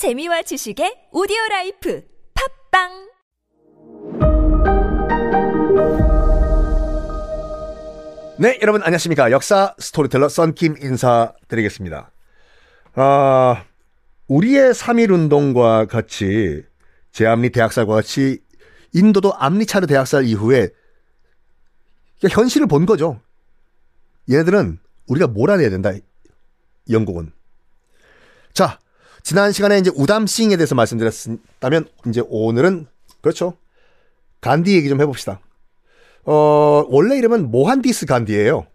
재미와 지식의 오디오 life 팟빵 네, 여러분 안녕하십니까. 역사 스토리텔러 썬킴 인사드리겠습니다. 아, 우리의 3.1운동과 같이 제암리 대학살과 같이 인도도 암리차르 대학살 이후에 현실을 본 거죠. 얘네들은 우리가 몰아내야 된다. 영국은. 자, 지난 시간에 이제 우담싱에 대해서 말씀드렸다면 이제 오늘은 그렇죠. 간디 얘기 좀 해봅시다. 어, 원래 이름은 모한디스 간디예요.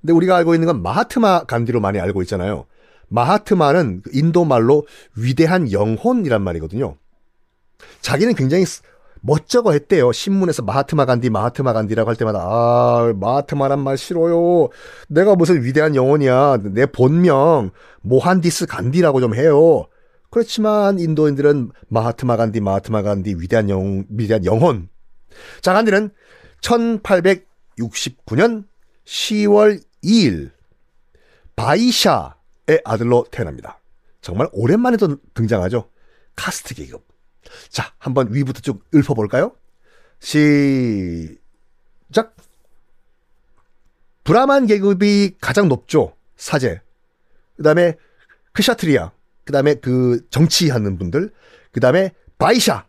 근데 우리가 알고 있는 건 마하트마 간디로 많이 알고 있잖아요. 마하트마는 인도 말로 위대한 영혼이란 말이거든요. 자기는 굉장히 멋쩍어 했대요. 신문에서 마하트마 간디, 마하트마 간디라고 할 때마다, 아, 마하트마란 말 싫어요. 내가 무슨 위대한 영혼이야. 내 본명, 모한디스 간디라고 좀 해요. 그렇지만 인도인들은 마하트마 간디, 마하트마 간디, 위대한 영, 위대한 영혼. 자, 간디는 1869년 10월 2일, 바이샤의 아들로 태어납니다. 정말 오랜만에 도 등장하죠. 카스트 계급. 자, 한번 위부터 쭉 읊어볼까요? 시작. 브라만 계급이 가장 높죠. 사제. 그 다음에 크샤트리아. 그 다음에 그 정치하는 분들. 그 다음에 바이샤.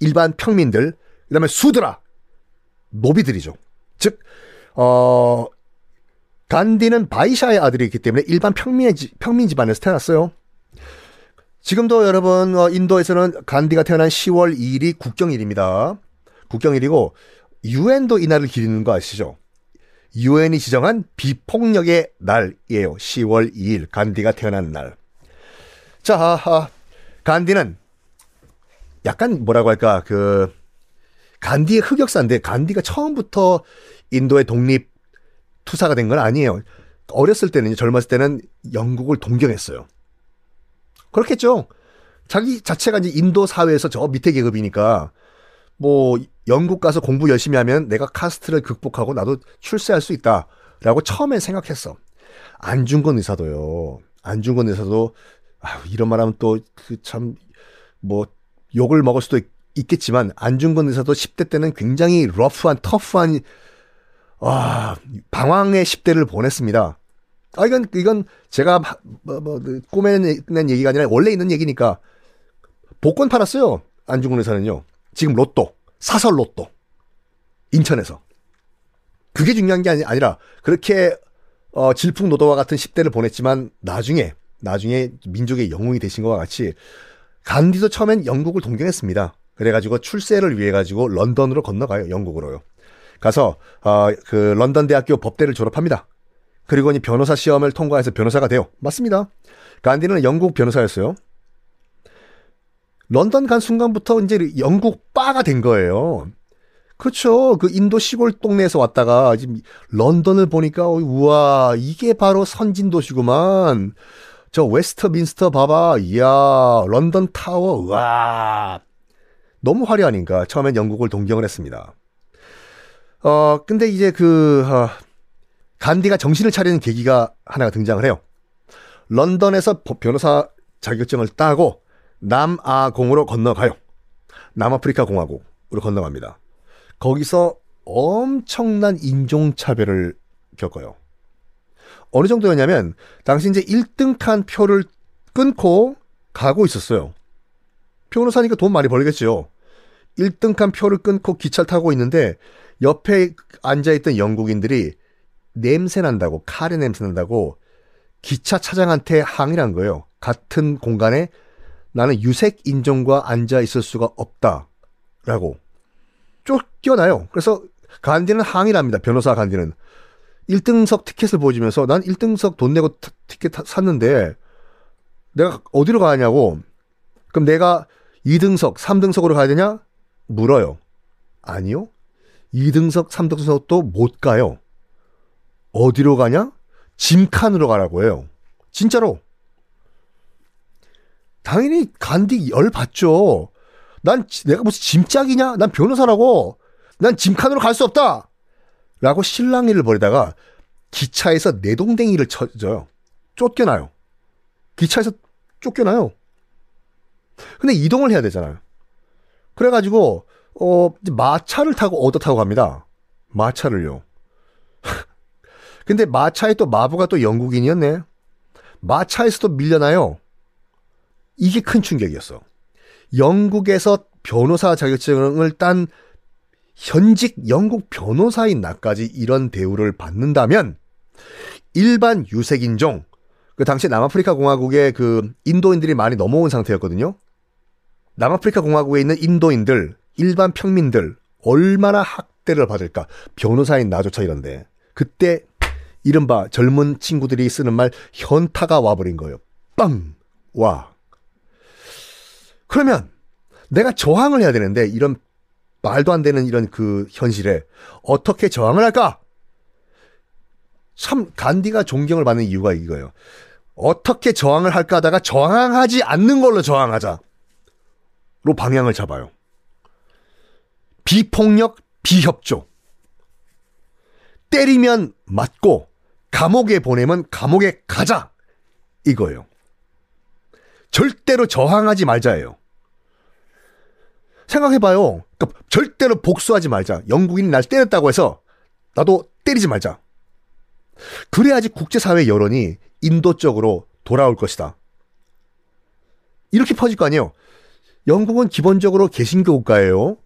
일반 평민들. 그 다음에 수드라. 노비들이죠. 즉, 어, 간디는 바이샤의 아들이기 때문에 일반 평민, 평민 집안에서 태어났어요. 지금도 여러분 어, 인도에서는 간디가 태어난 10월 2일이 국경일입니다. 국경일이고 유엔도 이날을 기리는 거 아시죠? 유엔이 지정한 비폭력의 날이에요. 10월 2일 간디가 태어난 날. 자, 아, 간디는 약간 뭐라고 할까 그 간디의 흑역사인데 간디가 처음부터 인도의 독립 투사가 된 건 아니에요. 어렸을 때는 젊었을 때는 영국을 동경했어요. 그렇겠죠. 자기 자체가 이제 인도 사회에서 저 밑에 계급이니까 뭐 영국 가서 공부 열심히 하면 내가 카스트를 극복하고 나도 출세할 수 있다라고 처음엔 생각했어. 안중근 의사도요. 안중근 의사도 아 이런 말하면 또 그 참 뭐 욕을 먹을 수도 있, 겠지만 안중근 의사도 10대 때는 굉장히 러프한 터프한 와 방황의 10대를 보냈습니다. 아, 이건, 이건 제가 뭐, 뭐, 그 꼬매낸 얘기가 아니라 원래 있는 얘기니까 복권 팔았어요. 안중근 의사는요. 지금 로또, 사설 로또. 인천에서. 그게 중요한 게 아니, 아니라 그렇게 어, 질풍노도와 같은 10대를 보냈지만 나중에, 나중에 민족의 영웅이 되신 것과 같이 간디도 처음엔 영국을 동경했습니다. 그래가지고 출세를 위해 가지고 런던으로 건너가요. 영국으로요. 가서 어, 그 런던 대학교 법대를 졸업합니다. 그리고 이 변호사 시험을 통과해서 변호사가 돼요. 맞습니다. 간디는 영국 변호사였어요. 런던 간 순간부터 이제 영국 빠가 된 거예요. 그렇죠. 그 인도 시골 동네에서 왔다가 지금 런던을 보니까 우와 이게 바로 선진 도시구만. 저 웨스트민스터 봐봐. 이야 런던 타워. 우와. 너무 화려하니까 처음엔 영국을 동경을 했습니다. 어 근데 이제 그 어, 간디가 정신을 차리는 계기가 하나가 등장을 해요. 런던에서 변호사 자격증을 따고 남아공으로 건너가요. 남아프리카 공화국으로 건너갑니다. 거기서 엄청난 인종차별을 겪어요. 어느 정도였냐면, 당시 이제 1등 칸 표를 끊고 가고 있었어요. 변호사니까 돈 많이 벌겠죠. 1등 칸 표를 끊고 기차를 타고 있는데, 옆에 앉아있던 영국인들이 냄새 난다고, 카레 냄새 난다고 기차 차장한테 항의를 한 거예요. 같은 공간에 나는 유색 인종과 앉아 있을 수가 없다. 라고. 쫓겨나요. 그래서 간디는 항의를 합니다. 변호사 간디는. 1등석 티켓을 보여주면서 난 1등석 돈 내고 티켓 샀는데 내가 어디로 가냐고. 그럼 내가 2등석, 3등석으로 가야 되냐? 물어요. 아니요. 2등석, 3등석도 못 가요. 어디로 가냐? 짐칸으로 가라고 해요. 진짜로. 당연히 간디 열 받죠. 난 내가 무슨 짐짝이냐? 난 변호사라고. 난 짐칸으로 갈 수 없다. 라고 실랑이를 벌이다가 기차에서 내동댕이를 쳐줘요. 쫓겨나요. 기차에서 쫓겨나요. 근데 이동을 해야 되잖아요. 그래가지고 어 마차를 타고 얻어 타고 갑니다. 마차를요. 근데 마차에 또 마부가 또 영국인이었네. 마차에서도 밀려나요. 이게 큰 충격이었어. 영국에서 변호사 자격증을 딴 현직 영국 변호사인 나까지 이런 대우를 받는다면 일반 유색인종 그 당시 남아프리카 공화국에 그 인도인들이 많이 넘어온 상태였거든요. 남아프리카 공화국에 있는 인도인들, 일반 평민들 얼마나 학대를 받을까? 변호사인 나조차 이런데 그때 이른바 젊은 친구들이 쓰는 말 현타가 와버린 거예요. 빵! 와. 그러면 내가 저항을 해야 되는데 이런 말도 안 되는 이런 그 현실에 어떻게 저항을 할까? 참 간디가 존경을 받는 이유가 이거예요. 어떻게 저항을 할까 하다가 저항하지 않는 걸로 저항하자. 로 방향을 잡아요. 비폭력, 비협조. 때리면 맞고 감옥에 보내면 감옥에 가자. 이거예요. 절대로 저항하지 말자예요. 생각해봐요. 그러니까 절대로 복수하지 말자. 영국인이 날 때렸다고 해서 나도 때리지 말자. 그래야지 국제사회 여론이 인도 쪽으로 돌아올 것이다. 이렇게 퍼질 거 아니에요. 영국은 기본적으로 개신교 국가예요.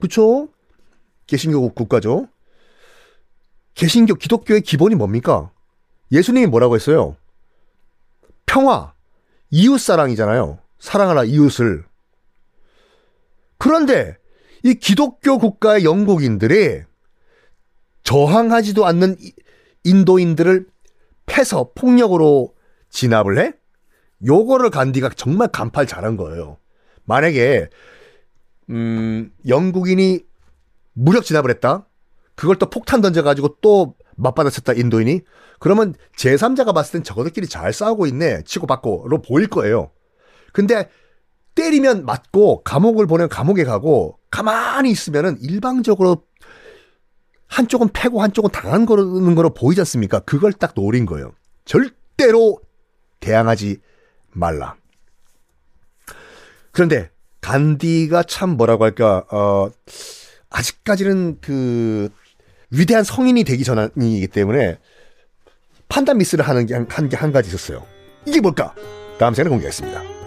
그쵸? 개신교 국가죠. 개신교, 기독교의 기본이 뭡니까? 예수님이 뭐라고 했어요? 평화, 이웃 사랑이잖아요. 사랑하라, 이웃을. 그런데 이 기독교 국가의 영국인들이 저항하지도 않는 인도인들을 패서 폭력으로 진압을 해? 요거를 간디가 정말 간팔 잘한 거예요. 만약에 음, 영국인이 무력 진압을 했다. 그걸 또 폭탄 던져가지고 또 맞받아쳤다 인도인이. 그러면 제3자가 봤을 땐 저거들끼리 잘 싸우고 있네. 치고받고로 보일 거예요. 근데 때리면 맞고 감옥을 보내면 감옥에 가고 가만히 있으면은 일방적으로 한쪽은 패고 한쪽은 당한 거는 거로 보이지 않습니까? 그걸 딱 노린 거예요. 절대로 대항하지 말라. 그런데 간디가 참 뭐라고 할까 어 아직까지는 그 위대한 성인이 되기 전이기 때문에 판단 미스를 하는 게 한한 가지 있었어요. 이게 뭘까? 다음 시간에 공개하겠습니다.